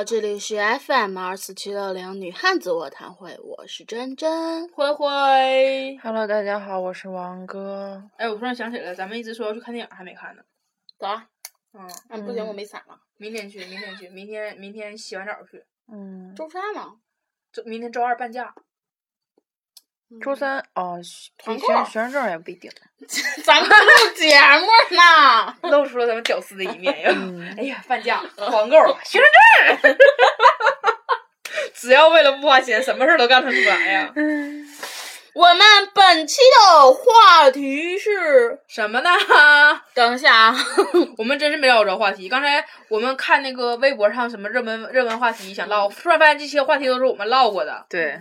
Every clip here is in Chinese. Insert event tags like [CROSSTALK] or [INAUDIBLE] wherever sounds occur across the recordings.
好，这里是 FM 二四七六零女汉子卧谈会，我是珍珍。灰灰，Hello，大家好，我是王哥。哎，我突然想起来，咱们一直说要去看电影，还没看呢。走啊，嗯，嗯，不行，嗯我没伞了。明天去，明天去，明天明天洗完澡去。嗯，周三嘛，周明天周二半价，周三哦，团学学购学生证也不一定。[LAUGHS] 咱们录节目呢。[LAUGHS] 露出了咱们屌丝的一面呀！嗯哎呀，半价 [LAUGHS] 团购学生证儿，只要为了不花钱，什么事儿都干得出来呀？我们本期的话题是，什么呢？等一下啊，我们真是没找着话题。刚才我们看那个微博上什么热门热门话题，想唠，突然发现这些话题都是我们唠过的。对，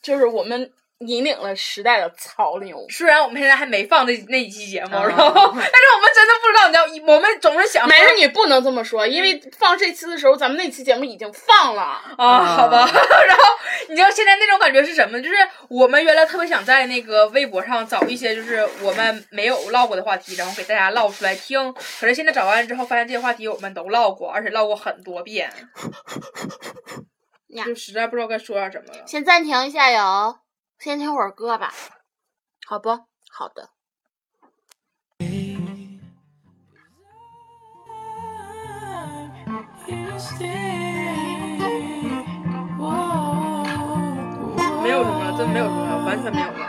就是我们引领了时代的潮流。虽然我们现在还没放那那一期节目，嗯然后，[LAUGHS] 但是我们真的不知道，你知道，我们总是想没事，你不能这么说，因为放这期的时候，咱们那期节目已经放了。啊，好吧。[LAUGHS] 然后你知道现在那种感觉是什么？就是我们原来特别想在那个微博上找一些就是我们没有唠过的话题，然后给大家唠出来听。可是现在找完之后，发现这些话题我们都唠过，而且唠过很多遍，就实在不知道该说点什么了。先暂停一下哟，先听会儿歌吧，好不？好的。没有什么，真没有什么，完全没有了，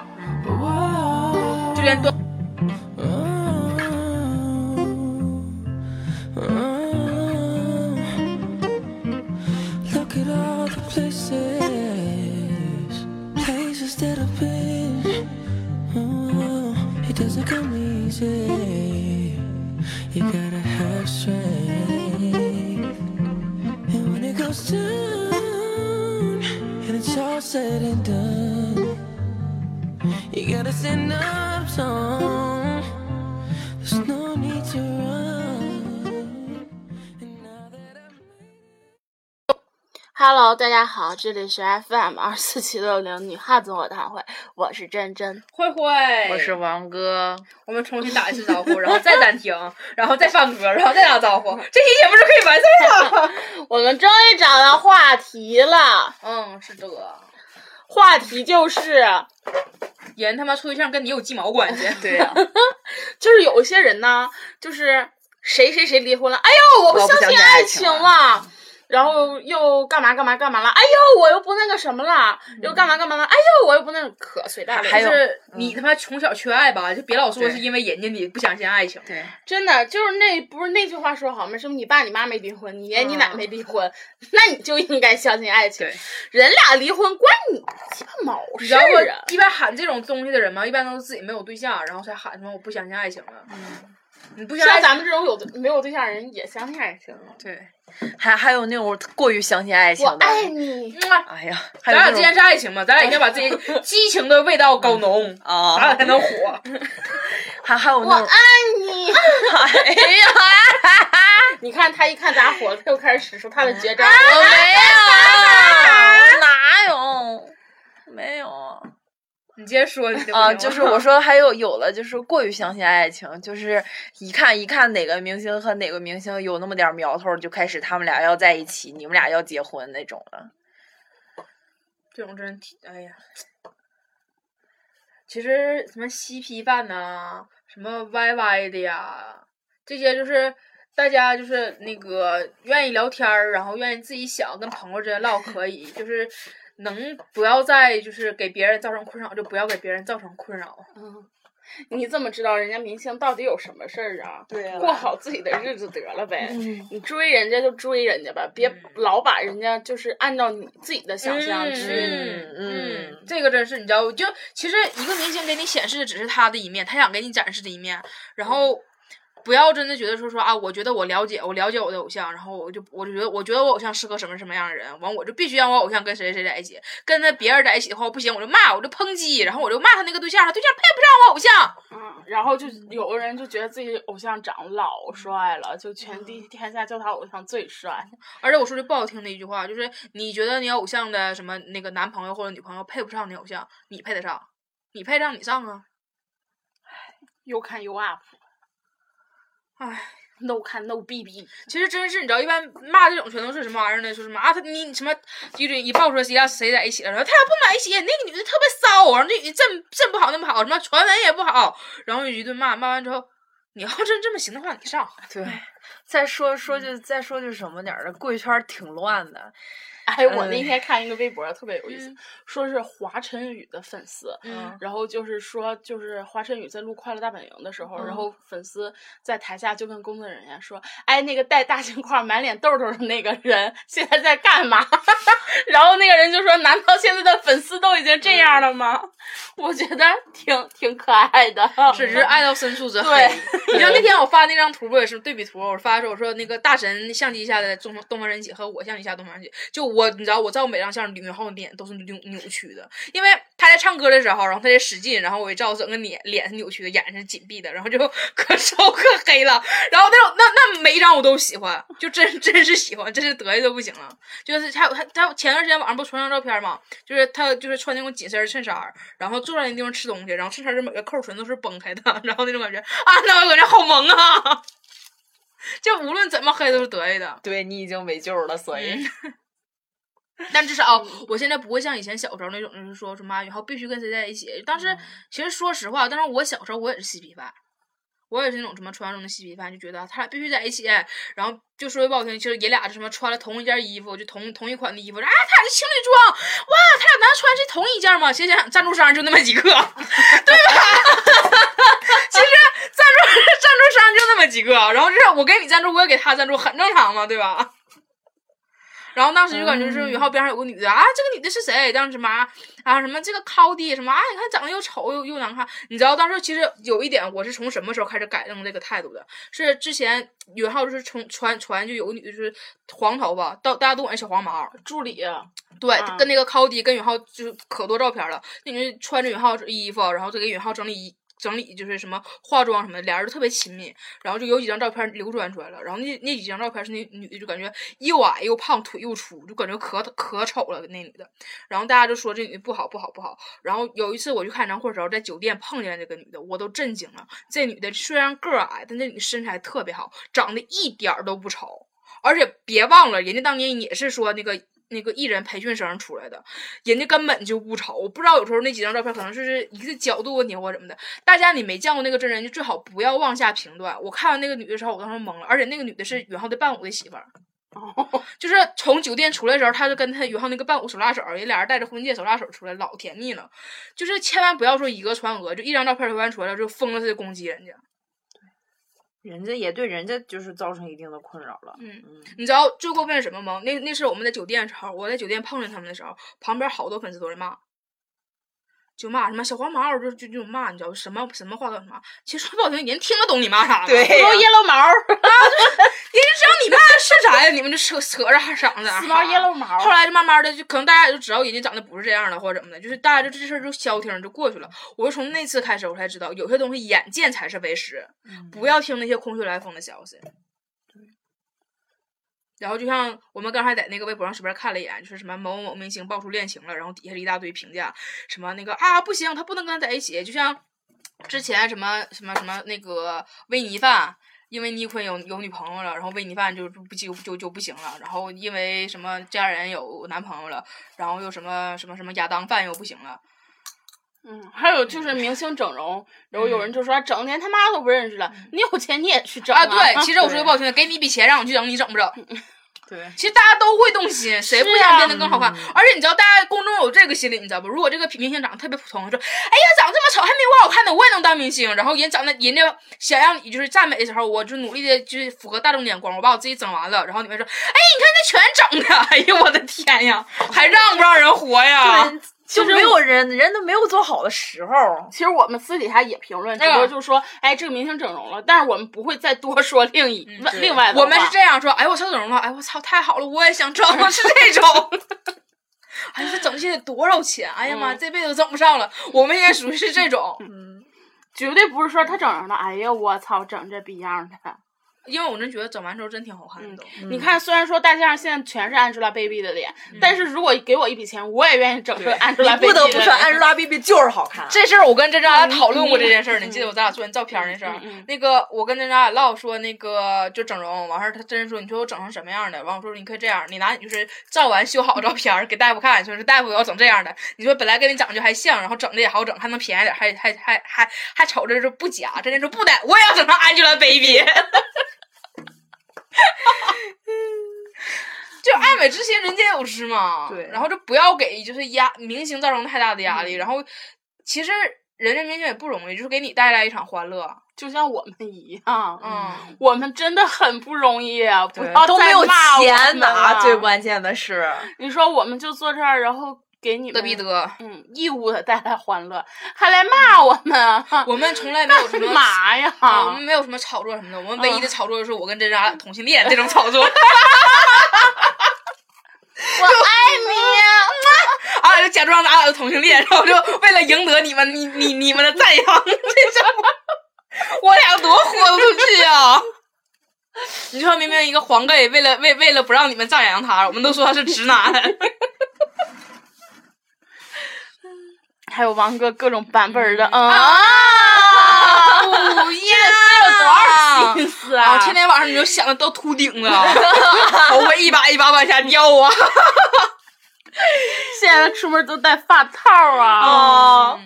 这里是 FM 二四七六零女汉子座谈会，我是真真。慧慧，我是王哥。我们重新打一次招呼，然后再暂停，[LAUGHS] 然后再放歌，然后再打招呼，这期节目就可以完事儿了。[LAUGHS] 我们终于找到话题了，嗯，是的，话题就是，[LAUGHS] 人他妈处对象跟你有鸡毛关系？对呀、就是有一些人呢，就是谁谁谁离婚了，哎呦，我不相信爱情了。然后又干嘛干嘛干嘛了？哎呦，我又不那个什么了，又干嘛干嘛了？哎呦，我又不那个可随大流。还有就是你他妈从小缺爱吧，就别老说是因为人家你不相信爱情。对，真的就是那不是那句话说好吗？什么你爸你妈没离婚，你爷你奶嗯没离婚，那你就应该相信爱情。对人俩离婚关你鸡巴毛事啊？？一般喊这种东西的人嘛，一般都是自己没有对象，然后才喊什么我不相信爱情了。你不像咱们这种有的没有对象的人也相信爱情。对，还还有那种过于相信爱情的。我爱你，哎呀，咱俩之间是爱情嘛，咱俩应该把自己 [LAUGHS] 激情的味道搞浓，[LAUGHS] 咱啊，俩才能火。[LAUGHS] 还还有那种，我爱你。哎呀，你看他一看咱火了，他又开始使出他的绝招。我没有，哪有？没有你接着说，你就啊，行就是我说还有有了，就是过于相信爱情，就是一看一看哪个明星和哪个明星有那么点儿苗头，就开始他们俩要在一起，你们俩要结婚那种了。这种真挺，哎呀，其实什么嬉皮饭呐、什么 YY 的呀，这些就是大家就是那个愿意聊天儿，然后愿意自己想跟朋友之间唠可以，就是能不要再就是给别人造成困扰，就不要给别人造成困扰。嗯，你怎么知道人家明星到底有什么事儿啊？对呀过好自己的日子得了呗。嗯你追人家就追人家吧，别老把人家就是按照你自己的想象去。嗯嗯这个真是你知道，就其实一个明星给你显示的只是他的一面，他想给你展示的一面，然后。不要真的觉得说说啊，我觉得我了解，我了解我的偶像，然后我就我就觉得我觉得我偶像适合什么什么样的人，完我就必须让我偶像跟谁谁在一起，跟他别人在一起的话我不行，我就骂，我就抨击，然后我就骂他那个对象，他对象配不上我偶像。嗯，然后就有的人就觉得自己偶像长老帅了，就全地天下叫他偶像最帅。[LAUGHS] 而且我说句不好听的一句话，就是你觉得你偶像的什么那个男朋友或者女朋友配不上你偶像，你配得上，你配得上你上啊。又看又 up，唉，no 看 no bb。其实真是你知道，一般骂这种全都是什么玩意儿呢？说什么啊，他你什么一堆一爆出来谁俩谁在一起了，然后他俩不在一起，那个女的特别骚，然后这女的真真不好那么好，什么传闻也不好，然后一顿骂，骂完之后，你要真这么行的话，你上。对。再说说就再说句什么点儿的，贵圈儿挺乱的。哎，我那嗯天看一个微博特别有意思嗯，说是华晨宇的粉丝，嗯然后就是说，就是华晨宇在录《快乐大本营》的时候，然后粉丝在台下就问工作人员说：“哎，那个戴大镜框、满脸痘痘的那个人现在在干嘛？” [LAUGHS] 然后那个人就说：“难道现在的粉丝都已经这样了吗？” [LAUGHS] 我觉得挺挺可爱的，[LAUGHS] 只是爱到深处则黑对。你知道那天我发那张图不也是对比图？我发的时候我说那个大神相机下的东方东方神起和我相机下的东方神起，就我你知道我照每张相李明浩的脸都是扭扭曲的，因为他在唱歌的时候，然后他在使劲，然后我一照整个脸脸是扭曲的，眼睛是紧闭的，然后就 [LAUGHS] 可瘦可黑了。然后那种那那每一张我都喜欢，就真真是喜欢，真是得意的不行了。就是他他他前段时间网上不传张照片嘛，就是他就是穿那种紧身衬衫，然后坐在那地方吃东西，然后衬衫是每个扣全都是崩开的，然后那种感觉啊，那我感觉好萌啊！[LAUGHS] 就无论怎么黑都是得意的。对你已经没救了，所以。但至少我现在不会像以前小时候那种，就是说什么以后必须跟谁在一起。当时其实说实话，但是我小时候我也是嬉皮范，我也是那种什么传说中的嬉皮范，就觉得他俩必须在一起。然后就说句不好听，就是爷俩是什么穿了同一件衣服，就同同一款的衣服，啊，他俩是情侣装，哇，他俩难道穿是同一件吗？其实想想赞助商就那么几个，[LAUGHS] 对吧？[LAUGHS] 其实赞助赞助商就那么几个，然后就是我给你赞助，我也给他赞助，很正常嘛，对吧？然后当时就感觉是允浩边上有个女的啊，这个女的是谁？当时什么啊啊什么这个 Cody 什么啊？你看长得又丑又又难看。你知道当时其实有一点，我是从什么时候开始改正这个态度的？是之前允浩就是从传传就有个女的就是黄头发，到大家都管小黄毛，助理，对，啊跟那个 Cody 跟允浩就是可多照片了。那女的穿着允浩衣服，然后就给允浩整理衣整理就是什么化妆什么的，俩人都特别亲密。然后就有几张照片流传出来了，然后那那几张照片是那女的就感觉又矮又胖，腿又粗，就感觉可可丑了那女的。然后大家就说这女的不好不好不好。然后有一次我去看演唱会的时候，在酒店碰见这个女的，我都震惊了。这女的虽然个儿矮，但这女的身材特别好，长得一点儿都不丑。而且别忘了，人家当年也是说那个那个艺人培训生出来的，人家根本就不丑。我不知道有时候那几张照片可能是一个角度问题或者什么的。大家你没见过那个真人，就最好不要妄下评断。我看完那个女的时候，我当时懵了，而且那个女的是允浩的伴舞的媳妇儿。就是从酒店出来的时候，他就跟他允浩那个伴舞手拉手，人俩人带着婚戒手拉手出来，老甜蜜了。就是千万不要说以讹传讹，就一张照片流传出来了就疯了似的攻击人家。人家也对人家就是造成一定的困扰了。嗯嗯，你知道最过分是什么吗？那那是我们在酒店的时候，我在酒店碰见他们的时候，旁边好多粉丝都在骂，就骂什么小黄毛，就就就骂，你知道什么什么话都什么？其实说不好听，人听得懂你骂啥吗？对都呀耶喽毛，[LAUGHS] 骂的是啥呀？你们这扯扯着嗓子啊，丝毛耶喽毛。后来就慢慢的，就可能大家也就知道人家长得不是这样的，或者怎么的，就是大家就这事儿就消停就过去了。我就从那次开始，我才知道有些东西眼见才是为实，不要听那些空穴来风的消息。然后就像我们刚才在那个微博上随便看了一眼，就是什么某某某明星爆出恋情了，然后底下一大堆评价，什么那个啊不行，他不能跟他在一起，就像之前什么什么什么那个维尼范。因为尼坤有有女朋友了，然后维尼范就就不就就就不行了，然后因为什么家人有男朋友了，然后又什么什么什么亚当范又不行了，嗯，还有就是明星整容，然后有人就说整的连他妈都不认识了，你有钱你也去整啊，对，其实我说句不好听的，给你一笔钱让我去整，你整不整？[LAUGHS] 对，其实大家都会动心，谁不想变得更好看？而且你知道，大家公众有这个心理，你知道不？如果这个明星长得特别普通，说，哎呀，长这么丑，还没我好看呢，我也能当明星。然后人长得，人家想让你就是赞美的时候，我就努力的就是符合大众眼光，我把我自己整完了。然后你们说，哎，你看那全整的，[LAUGHS] 哎呦我的天呀，还让不让人活呀？对，就没有人，人都没有做好的时候。其实我们私底下也评论，只不过就说，哎，这个明星整容了，但是我们不会再多说另一、[LAUGHS] 对另外的。我们是这样说，哎，我操整容了，哎，我操，太好了，我也想整，是这种。[LAUGHS] 哎，这整这得多少钱？哎呀妈，嗯这辈子都整不上了。我们也属于是这种，嗯，绝对不是说他整容了，哎呀，我操，整这逼样的。因为我真觉得整完之后真挺好看的都。你看，虽然说大街上现在全是 Angelababy 的脸，但是如果给我一笔钱，我也愿意整成你 Angelababy 不得不说，Angelababy 就是好看。这事儿我跟珍珍俩讨论过嗯这件事儿，你嗯记得我咱俩做完照片儿那事儿？那个我跟珍珍俩唠说那个就整容，完事儿他真说你说我整成什么样的？完我说你可以这样，你拿你就是照完修好照片儿给大夫看，说是大夫我要整这样的。你说本来跟你长得就还像，然后整的也好整，还能便宜点，还还还还还瞅着就不假。珍珍说不的，我也要整成 Angelababy。[LAUGHS] [LAUGHS] 就爱美之心，人皆有之嘛。对然后就不要给就是压明星造成太大的压力。然后其实人家明星也不容易，就是给你带来一场欢乐。就像我们一样，嗯，我们真的很不容易，不要都没有钱拿，最关键的是，你说我们就坐这儿，然后给你们乐必得。嗯义务的带来欢乐，还来骂我们，[LAUGHS] 我们从来没有什么干嘛呀？啊，我们没有什么炒作什么的，我们唯一的炒作就是我跟珍珍俩同性恋这种 [LAUGHS] 炒作。我爱你。啊，就假装咱俩是同性恋，然后就为了赢得你们你你你们的赞扬，[LAUGHS] 这种我俩多豁得出去啊！你说明明一个黄 gay，为了为为了不让你们赞扬他，我们都说他是直男。还有王哥各种版本的，嗯啊不要！[LAUGHS] 有多少心思啊！啊？天天晚上你就想的都秃顶了，[LAUGHS] 头发一把一把往下掉啊！[LAUGHS] 现在出门都戴发套啊！哦，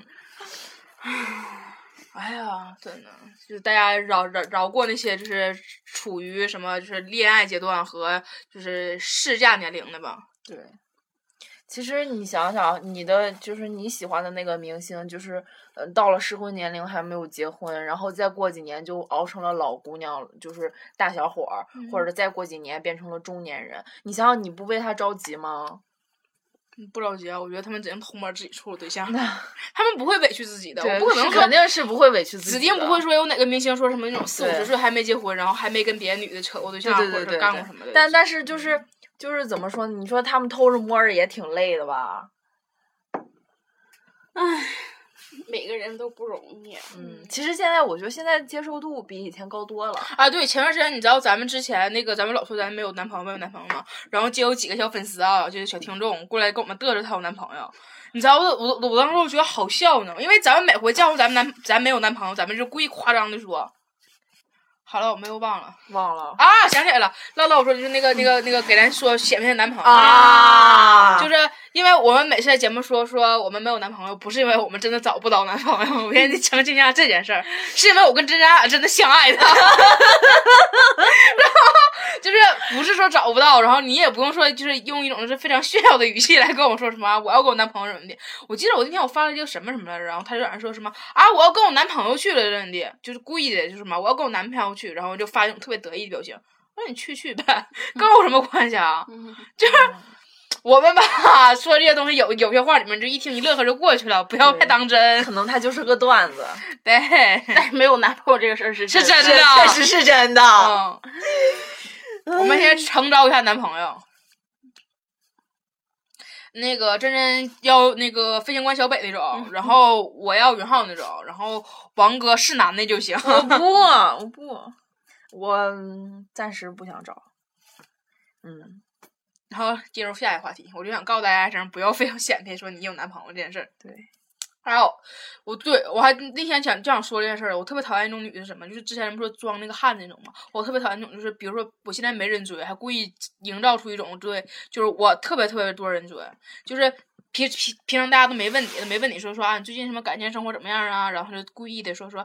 哎呀，真的，就是大家饶饶饶过那些就是处于什么就是恋爱阶段和就是试驾年龄的吧。对。其实你想想，你的就是你喜欢的那个明星，就是呃到了适婚年龄还没有结婚，然后再过几年就熬成了老姑娘，就是大小伙儿，或者再过几年变成了中年人。你想想，你不为他着急吗？嗯不着急啊，我觉得他们指定偷摸自己处了对象，他们不会委屈自己的，我不可能肯定是不会委屈自己，指定不会说有哪个明星说什么那种四五十岁还没结婚，然后还没跟别的女的扯过对象，对对对或者是干过什么的。但但是就是就是怎么说呢？你说他们偷着摸着也挺累的吧？唉每个人都不容易。嗯，其实现在我觉得现在接受度比以前高多了。啊，对，前段时间你知道咱们之前那个，咱们老说咱没有男朋友，没有男朋友嘛，然后就有几个小粉丝啊，就是小听众过来跟我们嘚瑟她有男朋友，你知道我我我当时我觉得好笑呢，因为咱们每回叫出咱们男咱没有男朋友，咱们就故意夸张的说。好了，我们又忘了。忘了。啊，想起来了，唠唠我说就是那个那个那个给咱说显摆男朋友。啊。就是因为我们每次在节目说说我们没有男朋友，不是因为我们真的找不到男朋友，我先澄清一下这件事儿，是因为我跟真真俩真的相爱的，[LAUGHS] 然后就是不是说找不到，然后你也不用说就是用一种就是非常炫耀的语气来跟我说什么啊我要跟我男朋友什么的。我记得我那天我发了一个什么什么来着，然后他就晚上说什么啊我要跟我男朋友去了真的，就是故意的，就是什么我要跟我男朋友去，然后就发一种特别得意的表情。我说你去去呗，跟我有什么关系啊？就是 [TSK] 我们吧，说这些东西有有些话你们就一听一乐呵就过去了，不要太当真。可能他就是个段子，[LAUGHS] 对，但是没有男朋友这个事儿是是真真的确实是真的。嗯，我们先诚招一下男朋友。那个真真要那个飞行官小北那种，然后我要允浩那种，然后王哥是男的就行。我不，我不，[LAUGHS] 我嗯暂时不想找。嗯，然后进入下一个话题，我就想告诉大家一声，不要非要显摆说你有男朋友这件事儿。对。还有，我对我还那天想就想说这件事儿，我特别讨厌一种女的什么，就是之前人不说装那个汉子那种嘛，我特别讨厌那种，就是比如说我现在没人追，还故意营造出一种对，就是我特别特别多人追，就是平平平常大家都没问你，都没问你说说啊，你最近什么感情生活怎么样啊？然后就故意的说说，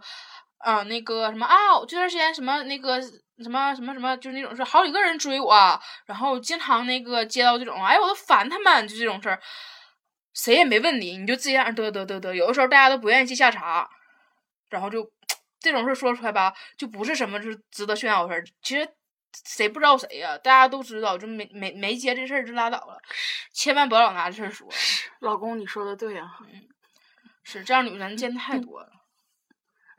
啊，那个什么啊，我这段时间什么那个什么什么什么，就是那种是好几个人追我，然后经常那个接到这种，哎，我都烦他们，就这种事儿，谁也没问你，你就自己在那嘚嘚嘚嘚，有的时候大家都不愿意接下茬，然后就这种事儿说出来吧，就不是什么就是值得炫耀的事儿，其实。谁不知道谁呀、大家都知道，就没没没接这事儿就拉倒了，千万不要老拿这事儿说。老公，你说的对呀、是这样，女人见太多了，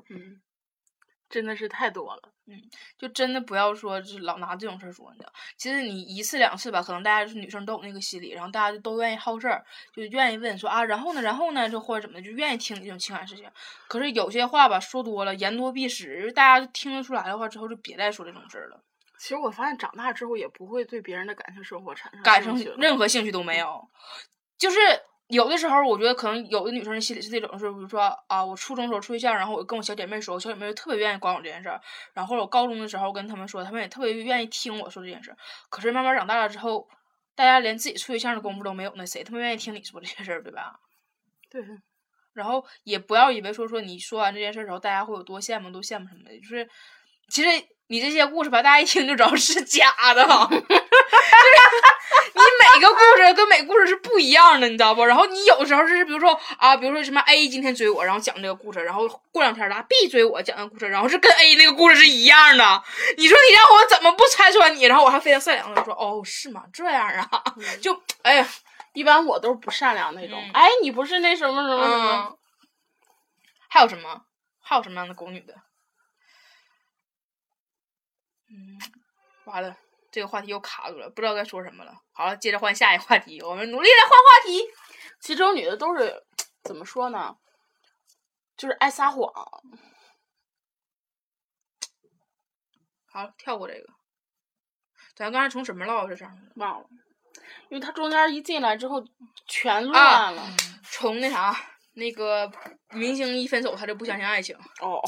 嗯，真的是太多了。嗯就真的不要说就是老拿这种事儿说，你知道。其实你一次两次吧，可能大家就是女生都有那个心理，然后大家就都愿意好事儿，就愿意问说啊，然后呢，然后呢，就或者怎么的，就愿意听你这种情感事情。可是有些话吧，说多了言多必失，大家听得出来的话之后，就别再说这种事儿了，其实我发现长大之后也不会对别人的感情生活产生感生任何兴趣都没有。就是有的时候，我觉得可能有的女生心里是这种，是比如说啊，我初中时候处对象，然后我跟我小姐妹说，我小姐妹就特别愿意管我这件事儿，然后我高中的时候跟她们说，她们也特别愿意听我说这件事儿。可是慢慢长大了之后，大家连自己处对象的功夫都没有，那谁他妈愿意听你说这些事儿，对吧？对，然后也不要以为说说你说完这件事儿之后，大家会有多羡慕，多羡慕什么的，就是其实你这些故事吧，大家一听就知道是假的，就是 [LAUGHS] 你每个故事跟每个故事是不一样的，你知道不？然后你有时候是比如说啊，比如说什么 A 今天追我，然后讲这个故事，然后过两天了 B 追我讲这个故事，然后是跟 A 那个故事是一样的。你说你让我怎么不拆穿你？然后我还非常善良的说，哦，是吗？这样啊？就哎呀，一般我都是不善良那种。嗯哎，你不是那什么什么什么？嗯，还有什么？还有什么样的狗女的？嗯，完了，这个话题又卡住了，不知道该说什么了。好了，接着换下一个话题，我们努力来换话题。其实这种女的都是怎么说呢？就是爱撒谎。好，跳过这个。咱刚才从什么唠到这上？忘了，因为他中间一进来之后全啊乱了。从那啥，那个明星一分手，他就不相信爱情哦啊。哦，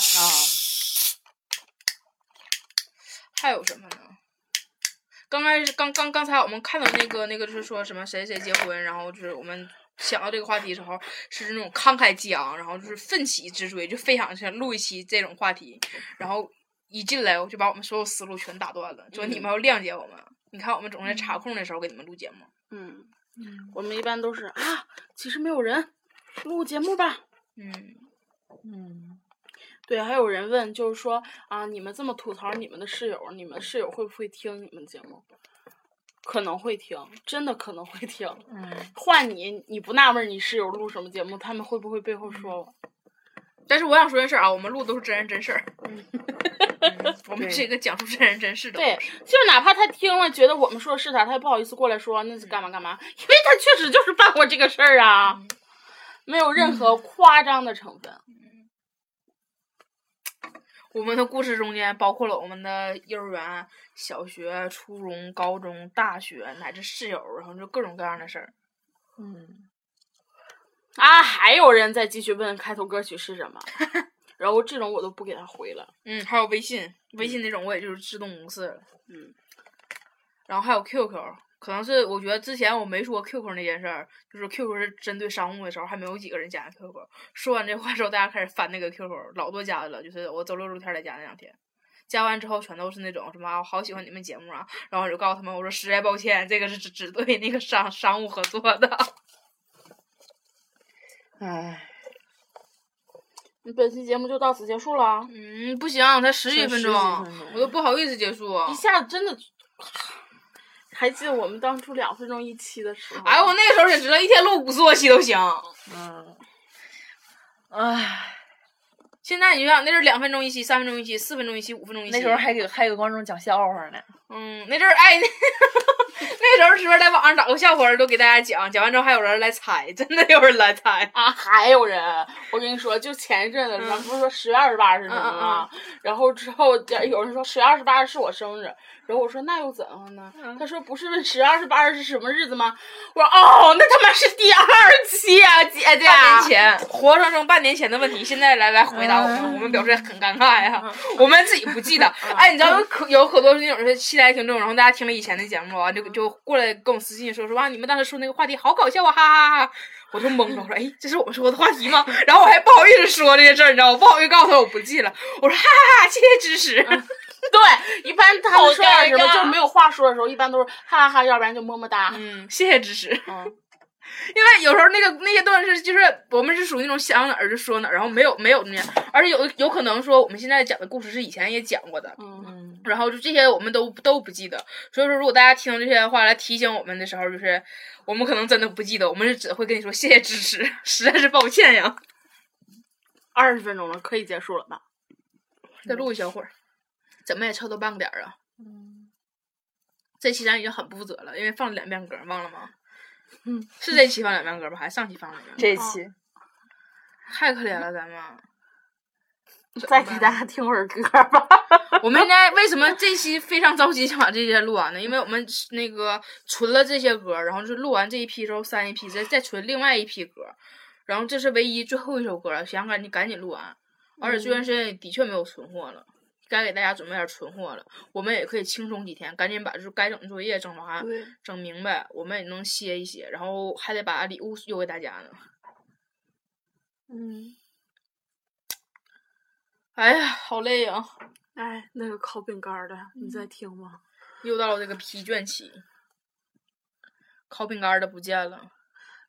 还有什么呢？刚开始刚刚刚才我们看到那个那个就是说什么谁谁结婚，然后就是我们想到这个话题的时候是那种慷慨激昂，然后就是奋起直追，就非常想录一期这种话题，然后一进来我就把我们所有思路全打断了，就你们要谅解我们。你看我们总是在查空的时候给你们录节目，嗯，我们一般都是啊，其实没有人，录节目吧。嗯，嗯，对，还有人问，就是说啊，你们这么吐槽你们的室友，你们室友会不会听你们节目？可能会听，真的可能会听。嗯，换你，你不纳闷你室友录什么节目，他们会不会背后说我？但是我想说件事儿啊，我们录都是真人真事儿，嗯 [LAUGHS] 我们是一个讲述真人真事的对。，就是哪怕他听了觉得我们说的是他，他也不好意思过来说那是干嘛干嘛，因为他确实就是办过这个事儿啊，没有任何夸张的成分。我们的故事中间包括了我们的幼儿园、小学、初中、高中、大学，乃至室友，然后就各种各样的事儿。嗯，啊，还有人在继续问开头歌曲是什么，[LAUGHS] 然后这种我都不给他回了。嗯，还有微信，微信那种我也就是自动无视了。嗯，然后还有 QQ，可能是我觉得之前我没说 QQ 那件事儿，就是 QQ 是针对商务的时候，还没有几个人加的 QQ。说完这话之后，大家开始翻那个 QQ，老多加的了。就是我周六周天来加那两天，加完之后全都是那种什么啊我好喜欢你们节目啊，然后我就告诉他们我说实在抱歉，这个是只只对那个商商务合作的。唉，你本期节目就到此结束了，啊嗯，不行，才十几才十几分钟分钟，我都不好意思结束。一下子真的。还记得我们当初两分钟一期的时候，哎，我那个时候也知道一天录五十多期都行。嗯，唉，现在你就想，那时候两分钟一期，三分钟一期，四分钟一期，五分钟一期。那时候还给还给观众讲笑话呢。嗯，那阵儿哎，那那时候是不是在网上找个笑话都给大家讲，讲完之后还有人来猜，真的有人来猜。啊，还有人，我跟你说，就前一阵子，咱嗯不是说十月二十八是什么嗯嗯吗？然后之后有人说十月二十八是我生日，然后我说那又怎么呢？嗯他说不是问十月二十八是什么日子吗？我说哦，那他妈是第二期啊，姐姐。半年前，活生生半年前的问题，现在来来回答我们，我们表示很尴尬呀。我们自己不记得。哎，你知道有可有可多是那种是来的听众，然后大家听了以前的节目啊，就就过来跟我私信说说哇，你们当时说那个话题好搞笑啊，哈哈哈哈！我都懵了，我说哎，这是我们说的话题吗？然后我还不好意思说这些事儿，你知道吗？不好意思告诉他我不记了。我说哈哈哈，谢谢支持。[LAUGHS] 对，一般他们说点什么就是没有话说的时候，一般都是哈哈哈，要不然就么么哒。嗯，[LAUGHS] 谢谢支持。嗯，[LAUGHS] 因为有时候那个那些段是就是我们是属于那种想哪儿就说哪儿，然后没有没有那样，而且有有可能说我们现在讲的故事是以前也讲过的，嗯，嗯，然后就这些我们都都不记得，所以说如果大家听这些话来提醒我们的时候，就是我们可能真的不记得，我们是只会跟你说谢谢支持，实在是抱歉呀。二十分钟了，可以结束了吧？再录一小会儿，怎么也凑到半个点儿啊。嗯这期咱已经很不负责了，因为放了两遍歌，忘了吗？嗯，是这期放两遍歌吧？还是上期放两遍歌？这期太可怜了，咱们。再给大家听会儿歌吧。[LAUGHS] 我们应该为什么这期非常着急想把这些录完呢？因为我们那个存了这些歌，然后就是录完这一批之后删一批，再再存另外一批歌，然后这是唯一最后一首歌了，想赶紧赶紧录完。而且这段时间也的确没有存货了，该给大家准备点存货了。我们也可以轻松几天，赶紧把就是该整的作业整完、整明白，我们也能歇一歇，然后还得把礼物邮给大家呢。嗯，哎呀，好累呀、哎，那个烤饼干儿的，你在听吗？又到了这个疲倦期，烤饼干儿的不见了。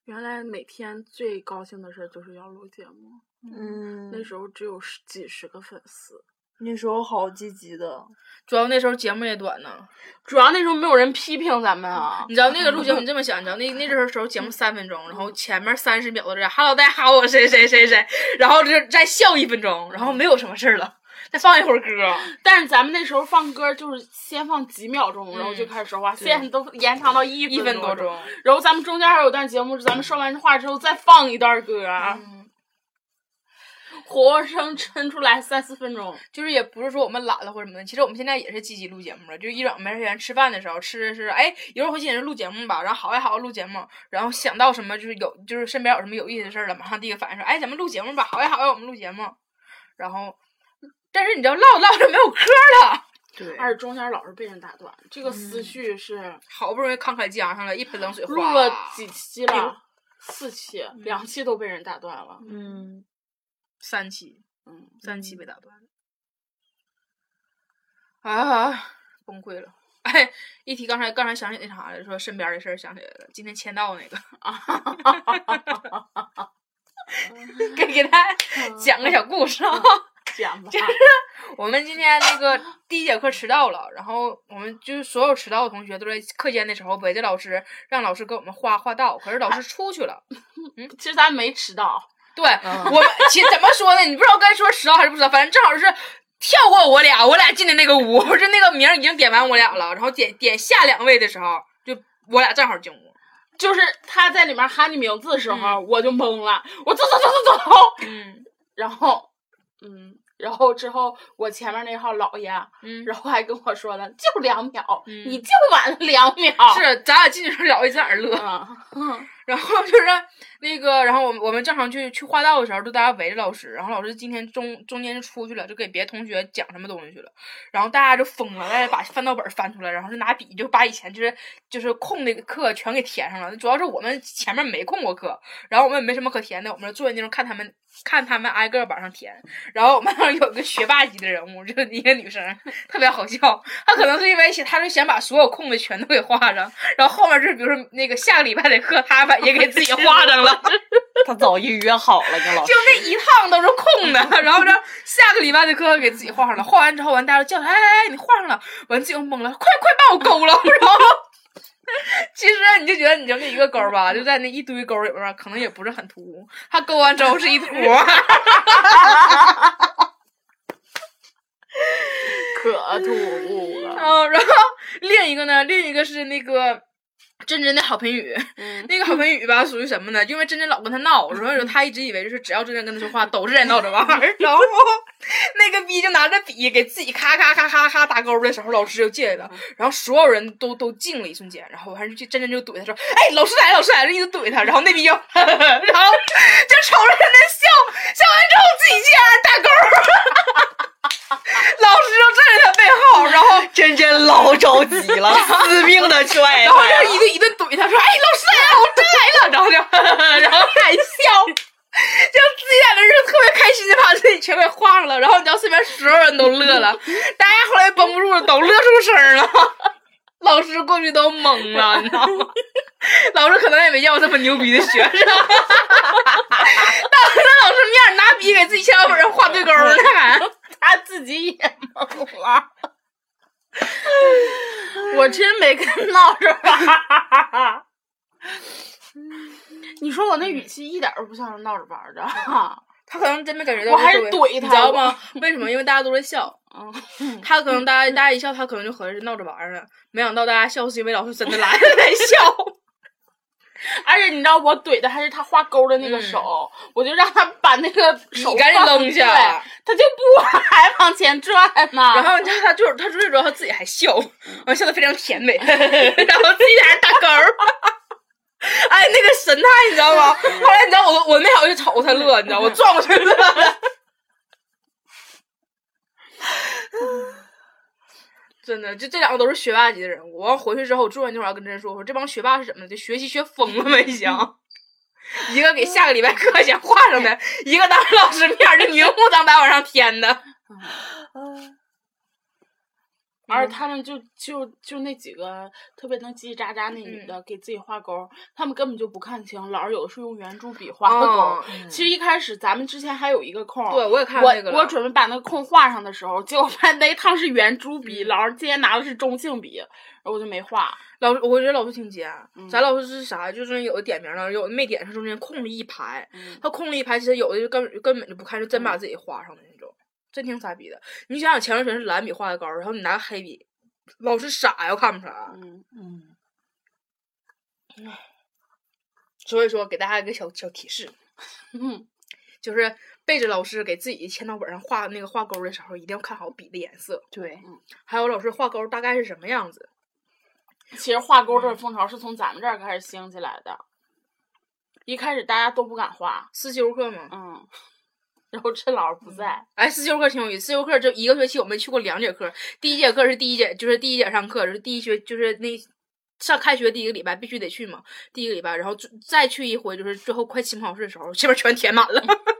原来每天最高兴的事儿就是要录节目。嗯，那时候只有十几十个粉丝，那时候好积极的，主要那时候节目也短呢。主要那时候没有人批评咱们啊。你知道那个录节目，你这么想，你知道那那阵儿时候节目三分钟，然后前面三十秒都这样，Hello，大家好，我谁谁谁谁，然后就再笑一分钟，然后没有什么事儿了，再放一会儿歌。但是咱们那时候放歌就是先放几秒钟，然后就嗯开始说话，现在都延长到一一分多钟。然后咱们中间还有段节目咱们说完话之后再放一段歌，嗯活生抻出来三四分钟。就是也不是说我们懒了或者什么的，其实我们现在也是积极录节目了。就一整没时间吃饭的时候，吃的是哎，一会儿回寝室录节目吧，然后好呀好呀录节目，然后想到什么就是有就是身边有什么有意思的事儿了，马上第一个反应说哎咱们录节目吧，好呀好呀我们录节目，然后但是你知道唠着唠着没有嗑了，对而且中间老是被人打断，这个思绪是好不容易慷慨激昂上来一盆冷水，录了几期了，四期，两期都被人打断了。嗯，三期，嗯，三期被打断了，啊，崩溃了。哎，一提刚才刚才想起那啥了，说身边的事儿想起来了，今天签到那个，[LAUGHS] 啊给给大家讲个小故事啊。讲吧。[LAUGHS] 就是我们今天那个第一节课迟到了，然后我们就是所有迟到的同学都在课间的时候围着老师，让老师给我们画画道，可是老师出去了。[LAUGHS] 其实咱没迟到，对、我们其实怎么说呢？你不知道该说十号还是不知道，反正正好是跳过我俩，我俩进的那个屋，[LAUGHS] 就那个名已经点完我俩了，然后点点下两位的时候，就我俩正好进屋。就是他在里面喊你名字的时候，嗯我就懵了，我走走走走走，嗯 [LAUGHS] 然后，嗯，然后之后我前面那号老爷，嗯，[LAUGHS] 然后还跟我说了，就两秒，嗯你就晚了两秒，是咱俩进去的时候老爷在那儿乐。嗯，然后 [LAUGHS] 就是那个，然后我们我们正常去去画道的时候，就大家围着老师，然后老师今天中中间就出去了，就给别的同学讲什么东西去了，然后大家就疯了，大家把翻到本翻出来，然后就拿笔就把以前就是就是空的课全给填上了。主要是我们前面没空过课，然后我们也没什么可填的，我们坐在那种看他们看他们挨个往上填。然后我们那 [LAUGHS] 有个学霸级的人物，就是一个女生，特别好笑。她可能是因为想，她是想把所有空的全都给画上，然后后面就是比如说那个下个礼拜的课，她把也给自己画上了。[LAUGHS] 他早预约好了跟老师就。那一趟都是空的，然后这下个礼拜的课给自己画上了，画完之后完大家就叫他，哎哎哎，你画上了，完自己又懵了，快快把我勾了，然后其实你就觉得你就那一个勾吧，就在那一堆勾里边，可能也不是很突兀，他勾完之后是一坨，[LAUGHS] 可突兀了，[LAUGHS] 嗯，然后另一个呢，另一个是那个。真真的郝盆雨，[LAUGHS] 嗯那个郝盆雨吧，属于什么呢？因为真真老跟他闹，所以说他一直以为就是只要真真跟他说话，都是在闹着玩儿。[LAUGHS] 然后 [LAUGHS] 那个逼就拿着笔给自己咔咔咔咔咔打勾的时候，老师就进来了，然后所有人都都静了一瞬间，然后还是就真真就怼他说：“哎，老师来了，老师来了！”一直怼他，然后那逼就，然后就瞅着他那笑，笑完之后自己竟然打勾儿。[LAUGHS] 老师就站在他背后，然然后真真老着急了，[LAUGHS] 死命的拽 [LAUGHS] 然后就一顿一顿怼他说：“哎，老师来了，我真来了。”然后就然后还笑，就自己在那是特别开心的把自己全给画上了。然后你知道身边所有人都乐了，大家后来绷不住了，都乐出声了。老师过去都懵了，你知道吗？老师可能也没见过这么牛逼的学生，当着老师面拿笔给自己铅笔本上画对勾呢，还。他自己也懵了。我真没跟闹着玩儿。你说我那语气一点儿都不像是闹着玩儿的。[LAUGHS] 他可能真没感觉到我还是怼他你知道吗？为什么？因为大家都在笑，嗯，[LAUGHS] 他可能大家大家一笑，他可能就合计是闹着玩儿呢。没想到大家笑是因为老师真的来了在笑。[LAUGHS] 而且你知道我怼的还是他画勾的那个手，我就让他把那个手嗯赶紧扔下对他就不还往前拽嘛。然后你知道他就是他最主要他自己还笑，我笑的非常甜美，[LAUGHS] 然后自己在那打勾儿。哎，那个神态你知道吗？后来你知道我我没好去瞅他乐，你知道我转过去乐了。[LAUGHS] 真的，就这两个都是学霸级的人物。完回去之后，我做完那会儿要跟真说，我说这帮学霸是怎么的？这学习学疯了没想？[LAUGHS] 一个给下个礼拜课先画上的，[LAUGHS] 一个当着老师面儿就明目张胆往上添的。而且他们就就就那几个特别能叽叽喳喳那女嗯的，给自己画勾儿，他们根本就不看清，老师有的是用圆珠笔画的勾。哦其实一开始咱们之前还有一个空，对，我也看我那个我我准备把那个空画上的时候，结果发现那一趟是圆珠笔，嗯老师今天拿的是中性笔，然后我就没画。老师，我觉得老师挺尖。嗯咱老师是啥？就是有的点名了，有的没点上，中间空了一排。嗯他空了一排，其实有的就根本根本就不看，就真把自己画上的那种，真挺傻逼的。你想想，前面全是蓝笔画的勾，然后你拿黑笔，老师傻呀，我看不出来。嗯嗯，所以说，给大家一个小小提示，嗯就是背着老师给自己签到本上画那个画勾的时候，一定要看好笔的颜色，对，还有老师画勾大概是什么样子。其实画勾嗯这个风潮是从咱们这儿开始兴起来的，一开始大家都不敢画，思修课嘛，嗯，然后趁老师不在，哎，思修课挺有意思。思修课就一个学期，我们去过两节课。第一节课是第一节，就是第一节上课，就是第一学，就是那上开学第一个礼拜必须得去嘛，第一个礼拜，然后最再去一回，就是最后快期末考试的时候，这边全填满了。[LAUGHS]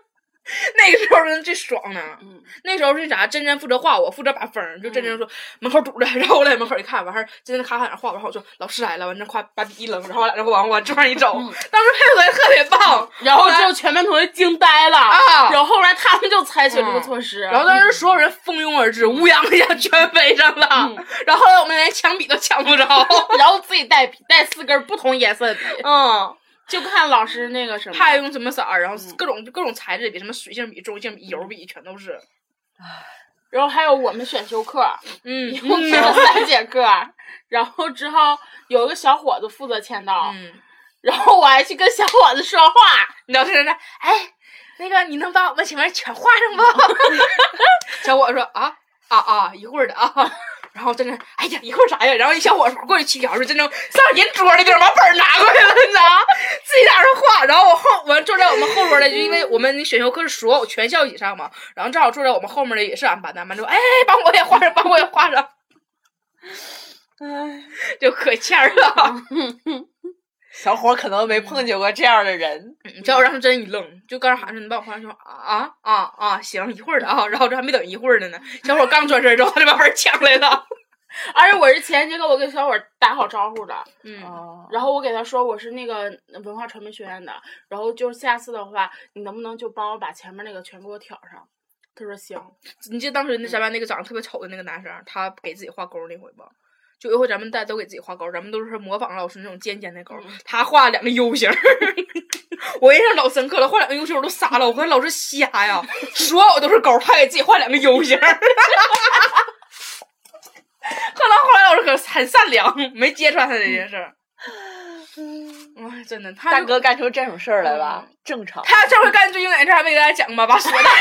[LAUGHS] 那个时候真最爽呢。嗯，那时候是啥？真真负责画，我负责把风。就真真说门口堵着，[LAUGHS] 然后我在门口一看，完事儿真真咔咔在那画，然后我说老师来了，完那夸把笔一扔，然后我俩就往往桌上一走，嗯当时配合的特别棒。然后就全班同学惊呆了啊然后后来他们就采取了这个嗯措施，然后当时所有人蜂拥而至，乌泱一下全飞上了。嗯然后后来我们连抢笔都抢不着。[LAUGHS] 然后自己带笔，带四根不同颜色的笔，嗯，就看老师那个什么，他还用什么色儿，然后嗯各种各种材质的笔，什么水性笔、中性笔、油笔，全都是。然后还有我们选修课，嗯一共去了三节课，然后之后有一个小伙子负责签到，嗯，然后我还去跟小伙子说话，你知道他在那，哎，那个你能把我们前面全画上不？小伙子说啊啊啊，一会儿的啊。然后在那，哎呀，一会儿啥呀？然后一小伙子过去沏瓢，说真正上人桌那地儿把本儿拿过来了，你知道吗？自己在那儿画。然后我后我坐在我们后桌的，就因为我们选修课是所有全校一起上嘛，然后正好坐在我们后面的也是俺班的，俺班说哎，帮我也画上，帮我也画上，[LAUGHS] 哎，就可欠了。[LAUGHS] 小伙可能没碰见过这样的人，嗯结果让他真一愣，就刚喊说你把我画上，说啊啊啊，行，一会儿的啊。然后这还没等一会儿的呢，小伙刚转身之后，他就把本儿抢来了。[LAUGHS] 而且我是前节课我跟小伙打好招呼的，嗯，哦，然后我给他说我是那个文化传媒学院的，然后就下次的话，你能不能就帮我把前面那个全给我挑上？他说行，你记得当时那咱班那个长得特别丑的那个男生，他给自己画勾那回不？就有一回咱们大家都给自己画勾，咱们都是模仿老师那种尖尖的勾，他画两个 U 型，[LAUGHS] 我印象老深刻了，画两个 U 型我都傻了，我看老师瞎呀，所有都是勾儿，他给自己画两个 U 型儿。[LAUGHS] 后来后来老师可很善良，没揭穿他这件事儿。哎，真的，他大哥干出这种事儿来吧嗯，正常。他这回干最经典的事儿还没给大家讲吗？把锁打 [LAUGHS]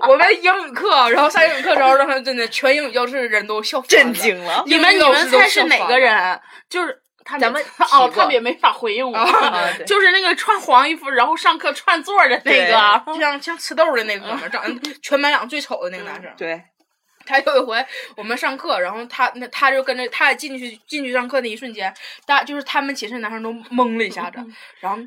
[LAUGHS] 我们英语课，然后上英语课的时候，让他真的全英语教室的人都笑震惊了，[LAUGHS] 你们你们猜是哪？个人？就是他咱们 [LAUGHS] 哦，提过。他们也没法回应我，啊就是那个穿黄衣服然后上课串座的那个，就像像吃豆儿的那个哥们，长得全班长最丑的那个男生。对，他有一回我们上课，然后他那他就跟着他进去进去上课那一瞬间，大就是他们寝室男生都懵了一下子，然后。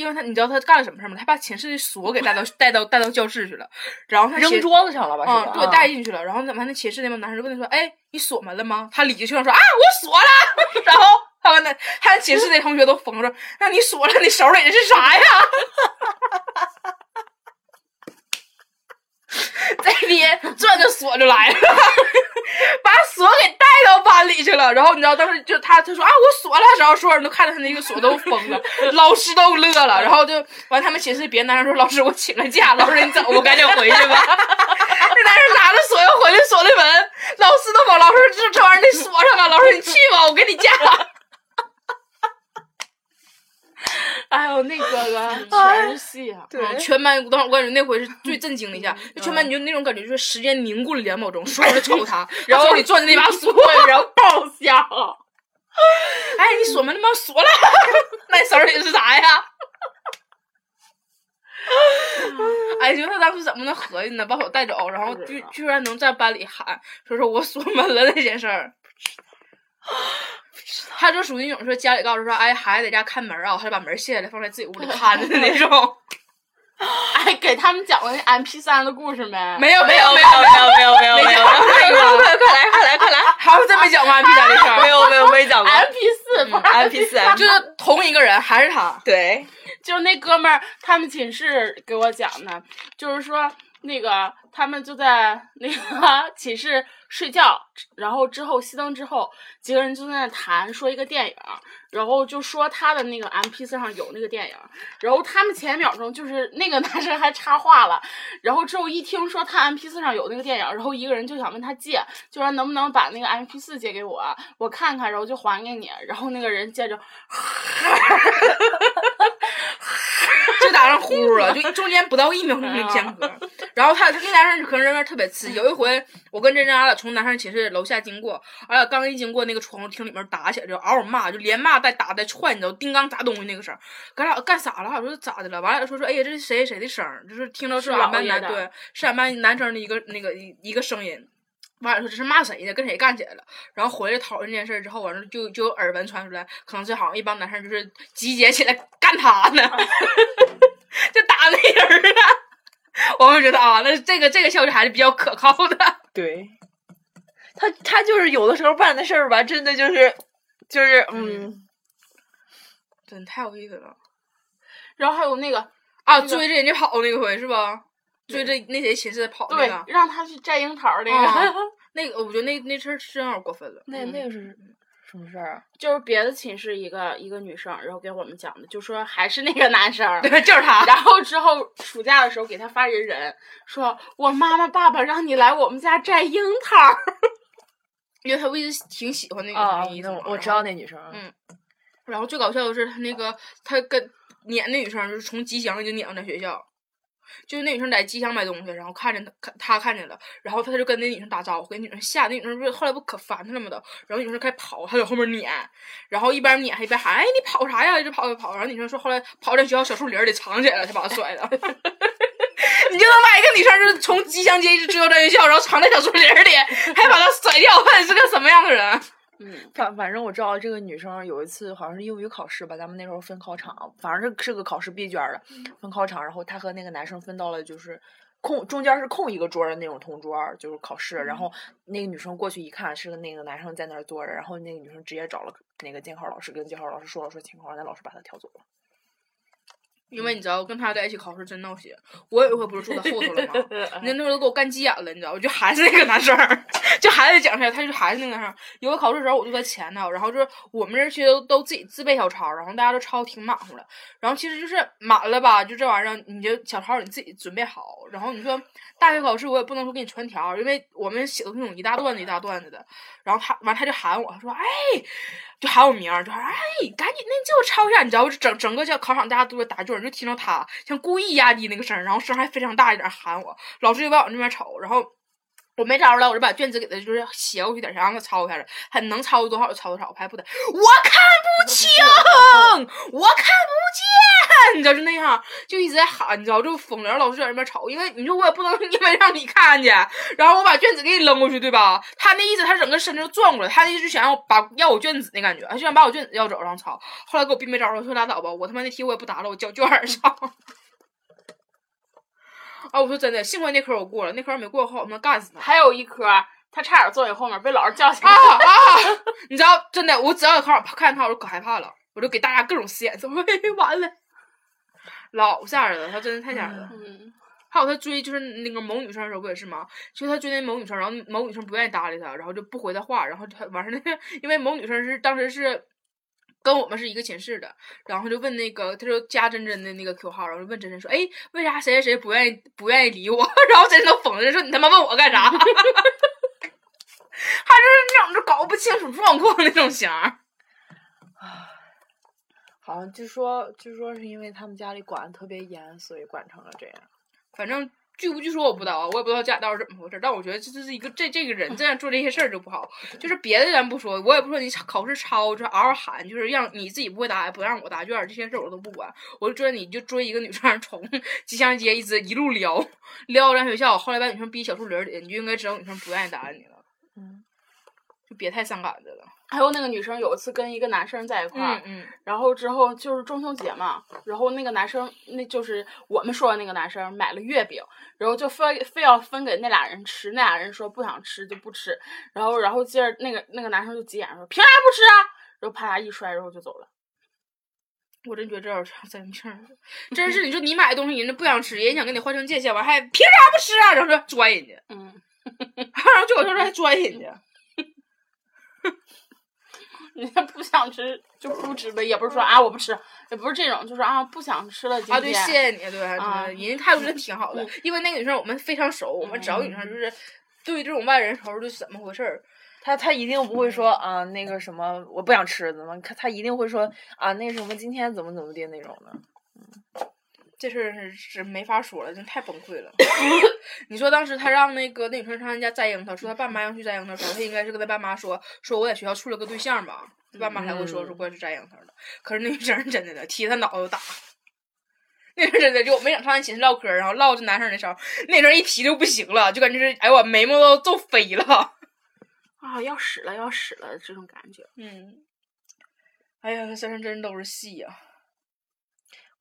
因为他，你知道他干了什么事儿吗？他把寝室的锁给带到带到带到教室去了，然后他扔桌子上了吧？是嗯，吧？对，啊带进去了。然后怎么那寝室那帮男生就问他说：“哎，你锁门了吗？”他理直气壮说：“啊，我锁了。[LAUGHS] ”然后他们那他寝室那同学都疯了，说：“那你锁了，你手里的是啥呀？” [LAUGHS] [LAUGHS] 这里转着锁就来了，[LAUGHS] 把锁给带到班里去了。然后你知道当时就他他说啊我锁了，然后所有人都看着他那个锁都疯了，老师都乐了。然后就完他们寝室别的男生说老师我请个假，老师你走我赶紧回去吧。[LAUGHS] 那男生拿着锁要回去锁的门，老师都把，老师这这玩意儿得锁上啊，老师你去吧，我给你假。哎呦，那哥哥 [LAUGHS] 全是戏啊！对，全班当时我感觉那回是最震惊的一下，就全班你就那种感觉，就是时间凝固了两秒钟，所有人瞅他，然后你攥着那把锁，然后爆笑，哎，你锁门了吗？锁了，那你手里是啥呀？[LAUGHS] 哎，就他当时怎么能合计呢？把我带走，然后居居然能在班里喊，说说我锁门了那件事儿。[LAUGHS] [LAUGHS] 他就属于那种说家里告诉说，哎，孩子在家看门啊，他就把门卸下来放在自己屋里看着的那种。[LAUGHS] 哎，给他们讲过那 M P 三的故事没？没有没有没有没有没有没有没有，没讲过快快快来快来快来，还有真没讲过 M P 三的事儿，没有没有没讲过 M P 四 M P 四就是同一个人，还是他。对，就那哥们儿，他们寝室给我讲的，就是说那个他们就在那个 [LAUGHS] 寝室睡觉，然后之后熄灯之后，几个人就在那谈说一个电影，然后就说他的那个 M P 四上有那个电影，然后他们前一秒钟就是那个 [LAUGHS] 男生还插话了，然后之后一听说他 M P 四上有那个电影，然后一个人就想问他借，就说能不能把那个 M P 四借给我，我看看，然后就还给你，然后那个人接着。就打上呼噜了，就中间不到一秒钟的间隔。然后他他那男生可能人缘特别次。有一回我跟珍珍俺俩从男生寝室楼下经过，哎呀刚一经过那个窗户厅里面打起来，就嗷嗷骂，就连骂带打带踹，你知道，叮当砸东西那个声儿。咱俩干啥了？我说咋的了？完了说说，哎呀，这是谁谁的声儿？就是听到是是俺班男对，是俺班男生的一个那个一一个声音。完了说这是骂谁呢？跟谁干起来了？然后回来讨论这件事儿之后，完了就就有耳闻传出来，可能是好像一帮男生就是集结起来干他呢，[LAUGHS] 就打那人儿啊。[LAUGHS] 我们觉得啊，那这个这个消息还是比较可靠的。对，他他就是有的时候办的事儿吧，真的就是就是嗯，真太有意思了然后还有那个啊！那个追着人家跑那个回是吧？追着那谁寝室跑那对个，，让他去摘樱桃 [LAUGHS] 那个，啊那个我觉得那那事儿真有点过分了。那那个是什么事儿啊？就是别的寝室一个一个女生，然后给我们讲的，就说还是那个男生。[LAUGHS] 对，就是他。然后之后暑假的时候给他发人人，说我妈妈爸爸让你来我们家摘樱桃儿。因为他一直挺喜欢那个啊女，生我知道那女生。嗯然后最搞笑的是他那个他跟撵那女生就是从吉祥已经撵到咱学校，就是那女生在吉祥买东西，然后看见他看他看见了，然后他就跟那女生打招呼，给女生吓，那女生不是后来不可烦他了吗都，然后女生开始跑，他在后面撵，然后一边撵还一边喊，哎你跑啥呀？一直跑跑，然后女生说后来跑在学校小树林里藏起来了，才把他甩了。[LAUGHS] 你就能把一个女生就是从吉祥街一直追到咱学校，然后藏在小树林里，还把她甩掉，看你是个什么样的人？嗯，反反正我知道这个女生有一次好像是英语考试吧，咱们那时候分考场，反正是是个考试闭卷儿的分考场，然后她和那个男生分到了就是空中间是空一个桌儿的那种同桌儿，就是考试，然后那个女生过去一看是个那个男生在那儿坐着，然后那个女生直接找了那个监考老师，跟监考老师说了说情况，那老师把她调走了。因为你知道，跟他在一起考试真闹心。我有一回不是坐他后头了吗？[LAUGHS] 那那时候都给我干急眼了，你知道，我就还是那个男生儿，[LAUGHS] 就还是讲出来，他就还是那个男生儿。有个考试的时候，我就在前头，然后就是我们这期都都自己自备小抄，然后大家都抄挺满乎的。然后其实就是满了吧，就这玩意儿，你就小抄你自己准备好。然后你说大学考试，我也不能说给你传条儿，因为我们写的那种一大段子一大段子的。然后他完他就喊我，他说：“哎，就喊我名儿，就说：哎，赶紧，那你借我抄一下。”你知道，不整整个叫考场大家都在答卷，就听到他像故意压低那个声儿，然后声还非常大一点喊我。老师就往我那边瞅，然后我没招了，我就把卷子给他就是斜过去点儿，让他抄一下子，他能抄多少就抄多少，我还不得，我看不清，我看不见，你知道就那样，就一直在喊，你知道就疯了，然后老师在那边吵，因为你说我也不能 [LAUGHS] 因为让你看见，然后我把卷子给你扔过去，对吧？他那意思，他整个身子就转过来，他那意思是想要把要我卷子那感觉，他就想把我卷子要走，然后吵。后来给我逼没招了，我说拉倒吧，我他妈那题我也不答了，我交卷儿上。[LAUGHS] 啊，我说真的，幸亏那科我过了，那科没过后我他妈干死他。还有一科，他差点坐你后面，被老师叫起来。啊啊！[LAUGHS] 你知道，真的，我只要有看我看他，我就可害怕了，我就给大家各种使眼色，我说完了，老吓人了，他真的太吓人了。嗯，还有他追就是那个某女生的时候不也是吗？就他追那某女生，然后某女生不愿意搭理他，然后就不回他话，然后他完事儿那个，因为某女生是当时是跟我们是一个寝室的，然后就问那个，他就加真真的那个 Q 号，然后就问真真说，哎，为啥谁谁谁不愿意不愿意理我？[LAUGHS] 然后真真都疯了，说你他妈问我干啥？[LAUGHS] 他就是那种就搞不清楚状况那种型儿。好像据说据说是因为他们家里管的特别严，所以管成了这样。反正据不据说我不知道啊，我也不知道家里到底是怎么回事儿。但我觉得这这是一个这这个人这样做这些事儿就不好。[LAUGHS] 就是别的咱不说，我也不说你考试抄，就是嗷嗷喊，就是让你自己不会答，也不让我答卷儿，这些事儿我都不管。我就觉得你就追一个女生，从 [LAUGHS] 吉祥街一直一路撩撩到学校，后来把女生逼小树林儿里，你就应该知道女生不愿意搭理你了。嗯，就别太伤感子了。还有那个女生有一次跟一个男生在一块儿，嗯嗯然后之后就是中秋节嘛，然后那个男生，那就是我们说的那个男生买了月饼，然后就非非要分给那俩人吃，那俩人说不想吃就不吃，然后然后接着那个那个男生就急眼说凭啥不吃啊？然后啪嚓一摔，然后就走了。我真觉得这有啥真事儿，真是你说你买的东西人家不想吃，人家想跟你划清界限，完还凭啥不吃啊？然后说拽人家，嗯，[LAUGHS] 然后就我就说还拽人家。[LAUGHS] 人家不想吃就不吃呗，也不是说啊我不吃，也不是这种，就是啊不想吃了今天。啊，对，谢谢你，对，啊人家态度真挺好的，因为那个女生我们非常熟，我们找女生就是对这种外人时候就是怎么回事儿，他他一定不会说啊那个什么我不想吃怎么，他他一定会说啊那什么今天怎么怎么地那种的。这事儿是是没法说了，真太崩溃了。[COUGHS] 你说当时他让那个那女生上他家摘樱桃，说他爸妈要去摘樱桃的时候，他应该是跟他爸妈说，说我在学校处了个对象吧，他爸妈才会说说过来去摘樱桃的。可是那女生真的的踢他脑袋就打。那阵真的就我没想上他寝室唠嗑，然后唠这男生的时候，那阵一提就不行了，就感觉是哎我眉毛都皱飞了。啊要死了要死了这种感觉。嗯，哎呀，那身上真都是戏呀、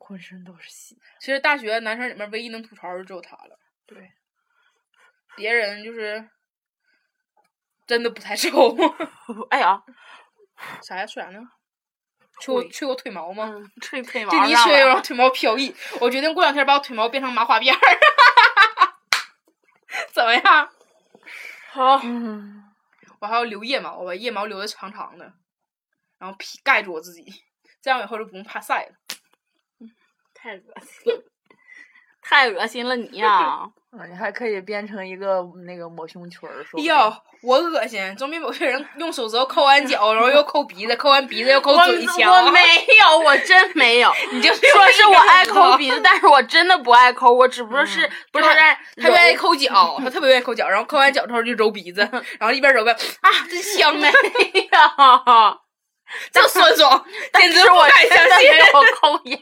浑身都是戏。其实大学男生里面唯一能吐槽的只有他了，对，别人就是真的不太瘦。[LAUGHS] 哎呀，[LAUGHS] 啥呀？说啥呢？吹我吹我腿毛吗？嗯，吹腿毛这一让了吹我腿毛飘逸，我决定过两天把我腿毛变成麻花辫儿。[LAUGHS] 怎么样？好，嗯，我还要留腋毛，我把腋毛留的长长的，然后披盖住我自己，这样以后就不用怕晒了。太恶心，太恶心了你呀！[LAUGHS] 啊你还可以编成一个那个抹胸裙儿，说不定哟，我恶心，总比某些人用手指头抠完脚，然后又抠鼻子，抠完鼻子又抠我嘴强。我 [LAUGHS] 没有，我真没有。你就说是我爱抠鼻子，但是我真的不爱抠，我只不过是不是他就是在他愿意抠脚，他特别愿意抠脚，然后抠完脚之后就揉鼻子，[LAUGHS] 然后一边揉边啊，真香没啊，有，这酸爽，简直是我不敢相信没。有抠牙。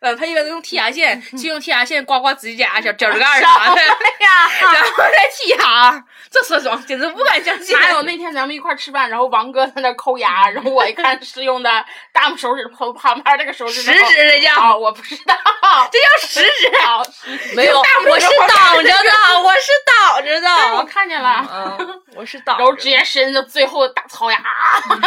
嗯，他一般都用剔牙线，先用剔牙线刮刮指甲、小脚趾盖儿啥的，呀，然后再剔牙，这酸爽，简直不敢相信。哪有那天咱们一块儿吃饭，然后王哥在那抠牙，然后我一看 [LAUGHS] 是用的大拇手指头旁边这个手指食指这叫，啊，我不知道，[LAUGHS] 这叫食指。[LAUGHS] 没有，我是挡着的，我是挡着的我。看见了。嗯，我是挡然后直接伸到最后的大槽牙，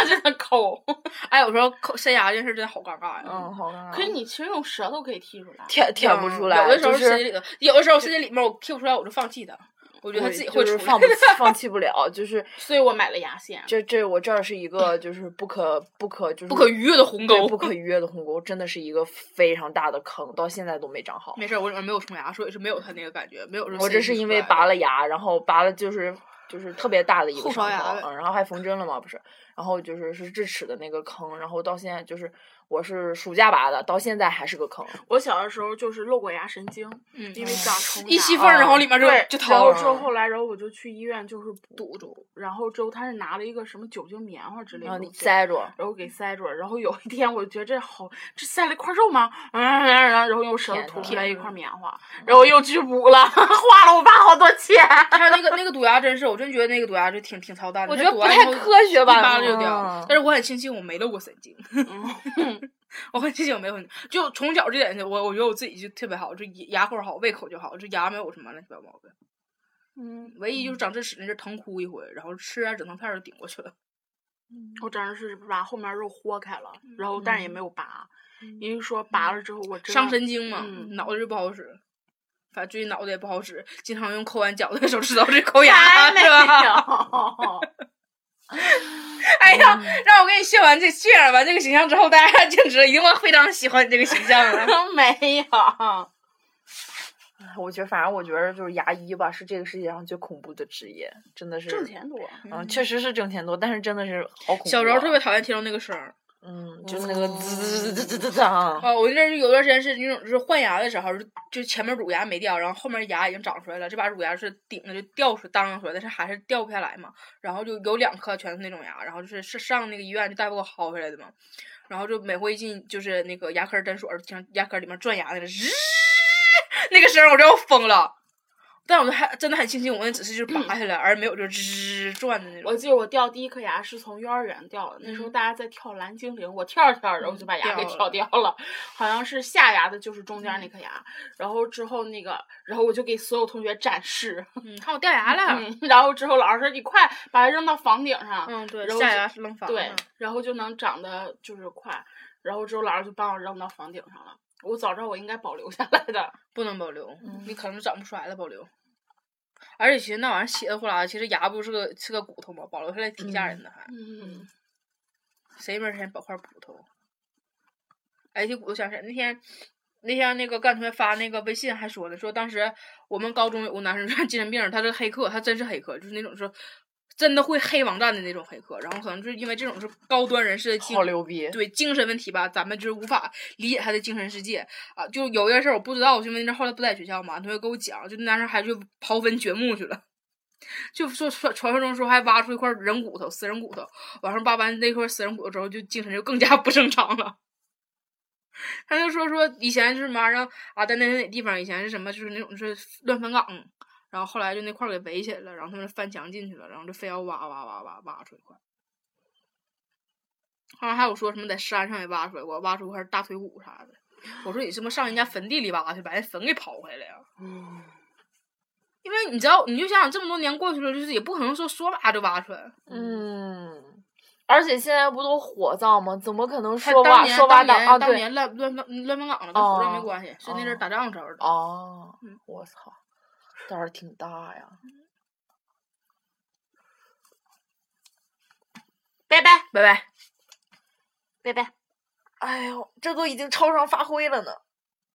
在那抠。哎，我说抠塞牙这件事真的好尴尬呀。嗯，好看。可是你其实用舌头可以剔出来。舔舔不出来，有的时候就是伸进里头，有的时候伸进里面我剔不出来，我就放弃它。我觉得它自己会出来。就是放不 [LAUGHS] 放弃不了，就是所以我买了牙线。这这我这儿是一个就是不可不可就是不可逾越的鸿沟。不可逾越的鸿沟，真的是一个非常大的坑，到现在都没长好。没事儿，我里面没有虫牙，所以是没有它那个感觉，没有我这是因为拔了。牙，然后拔了就是就是特别大的一个伤口，嗯，然后还缝针了嘛，不是，然后就是是智齿的那个坑，然后到现在就是我是暑假拔的，到现在还是个坑。我小的时候就是露过牙神经，嗯因为长虫牙一吸缝儿，然后里面就对，就然后疼。之后后来，然后我就去医院就是堵住，然后之后他是拿了一个什么酒精棉花之类然后你的，塞住，然后给塞住了。然后有一天我就觉得这好，这塞了一块肉吗？嗯，然后用舌头吐出来一块棉花，然后又去补了，[LAUGHS] 花了我爸好多钱。他那个 [LAUGHS] 那个堵牙真是，我真觉得那个堵牙就挺挺操蛋的。我觉得不太科学吧但是我很庆幸我没露过神经，[LAUGHS] 嗯 [LAUGHS] 我很庆幸我没有，就从小这点上，我我觉得我自己就特别好，就牙口好，胃口就好，就牙没有什么乱七八糟毛病。嗯，唯一就是长智齿那阵疼哭一回，然后吃点止疼片就顶过去了。我真的是把后面肉豁开了，然后但是也没有拔，嗯因为说拔了之后我伤神经嘛，嗯脑袋就不好使。反正最近脑袋也不好使，经常用抠完饺子的手指头去抠牙，是吧？[LAUGHS] 有。[LAUGHS] 哎呀，让我给你炫完这渲染完这个形象之后，大家就知道一定会非常喜欢你这个形象了。[LAUGHS] 没有，[LAUGHS] 我觉得反正我觉得就是牙医吧，是这个世界上最恐怖的职业，真的是挣。钱多。嗯，确实是挣钱多，但是真的是好恐怖啊。小时候特别讨厌听到那个声儿。嗯，就是那个滋滋滋滋滋滋滋啊。啊，我那阵儿有段时间是那种，就是换牙的时候，就就前面乳牙没掉，然后后面牙已经长出来了，这把乳牙是顶着就掉出当出来，但是还是掉不下来嘛。然后就有两颗全是那种牙，然后就是是上那个医院就大夫给我薅回来的嘛。然后就每回进就是那个牙科诊所，听牙科里面转牙那个吱，[LAUGHS] 那个声儿我就要疯了。但我们还真的很庆幸，我那只是就是拔下来，而没有就吱转的那种。我记得我掉第一颗牙是从幼儿园掉的，那时候嗯大家在跳蓝精灵，我跳着跳着，我就把牙给掉跳掉了，好像是下牙的就是中间那颗牙，然后之后那个，然后我就给所有同学展示，嗯，看我掉牙了。嗯，然后之后老师说你快把它扔到房顶上，嗯，对，下牙是扔房对上，然后就能长得就是快，然后之后老师就帮我扔到房顶上了。我早知道我应该保留下来的，不能保留，你可能长不出来了保留。而且其实那玩意儿血的呼啦的，其实牙不是个是个骨头嘛，保留下来挺吓人的还。嗯，谁没钱保块骨头？哎，这骨头想起来那天，那天那个干同学发那个微信还说呢，说当时我们高中有个男生 [LAUGHS] 就是精神病，他是黑客，他真是黑客，就是那种说真的会黑网站的那种黑客，然后可能就是因为这种是高端人士的精好牛逼！对精神问题吧，咱们就是无法理解他的精神世界啊。就有一件事儿我不知道，因为那后来不在学校嘛，同学给我讲，就那男生还去刨坟掘墓去了。[LAUGHS] 就说传传说中说还挖出一块人骨头，死人骨头，晚上扒完那块死人骨头之后，就精神就更加不正常了。[LAUGHS] 他就说说以前是什么玩意儿啊，在哪哪哪地方以前是什么，就是那种是乱坟岗，然后后来就那块儿给围起来了，然后他们翻墙进去了，然后就非要挖挖挖挖挖出一块。后来还有说什么在山上也挖出来过，挖出一块大腿骨啥的。我说你是不是上人家坟地里挖去，把那坟给刨回来呀？因为你知道，你就想想这么多年过去了，就是也不可能说说挖就挖出来。嗯，而且现在不都火葬吗？怎么可能他说挖当年说挖当啊？当年乱乱乱乱坟岗了，跟火葬没哦关系，是那阵打仗时候的。哦嗯，我操，胆儿挺大呀！拜拜拜拜。拜拜。哎呦，这都已经超常发挥了呢。